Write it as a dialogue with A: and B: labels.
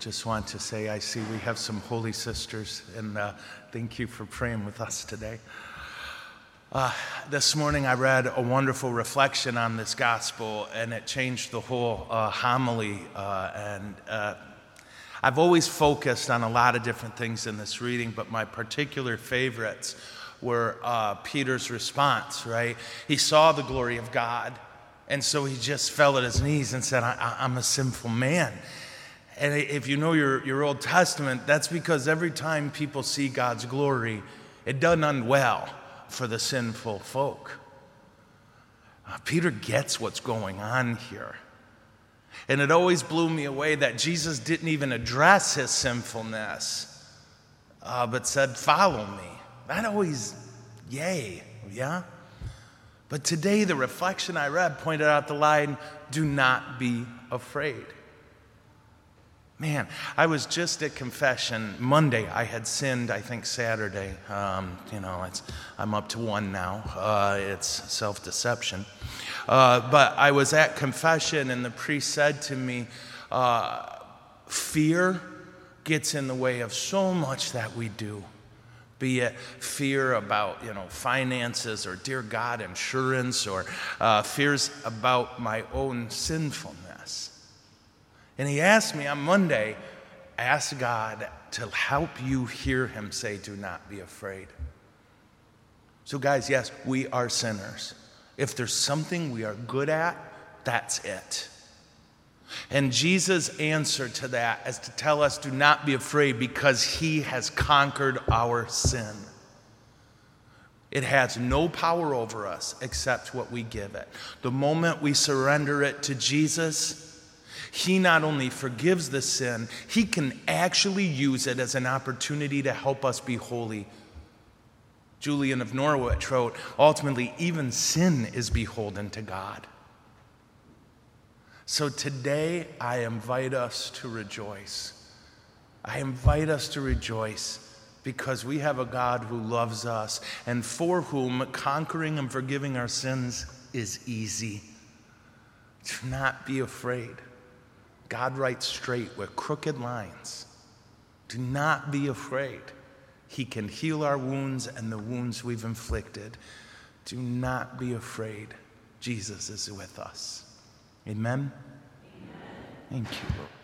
A: just want to say I see we have some holy sisters, and uh, thank you for praying with us today. Uh, this morning I read a wonderful reflection on this gospel, and it changed the whole uh, homily. Uh, and uh, I've always focused on a lot of different things in this reading, but my particular favorites were uh, Peter's response, right? He saw the glory of God, and so he just fell at his knees and said, I- I'm a sinful man. And if you know your, your Old Testament, that's because every time people see God's glory, it doesn't end well for the sinful folk. Uh, Peter gets what's going on here. And it always blew me away that Jesus didn't even address his sinfulness, uh, but said, Follow me. That always, yay, yeah? But today, the reflection I read pointed out the line do not be afraid. Man, I was just at confession Monday. I had sinned, I think, Saturday. Um, you know, I'm up to one now. Uh, it's self deception. Uh, but I was at confession, and the priest said to me, uh, Fear gets in the way of so much that we do. Be it fear about you know finances or dear God insurance or uh, fears about my own sinfulness. And he asked me on Monday, ask God to help you hear him say, Do not be afraid. So, guys, yes, we are sinners. If there's something we are good at, that's it. And Jesus' answer to that is to tell us, Do not be afraid because he has conquered our sin. It has no power over us except what we give it. The moment we surrender it to Jesus, he not only forgives the sin, He can actually use it as an opportunity to help us be holy. Julian of Norwich wrote, ultimately, even sin is beholden to God. So today, I invite us to rejoice. I invite us to rejoice because we have a God who loves us and for whom conquering and forgiving our sins is easy. Do not be afraid. God writes straight with crooked lines. Do not be afraid. He can heal our wounds and the wounds we've inflicted. Do not be afraid. Jesus is with us. Amen? Amen. Thank you, Lord.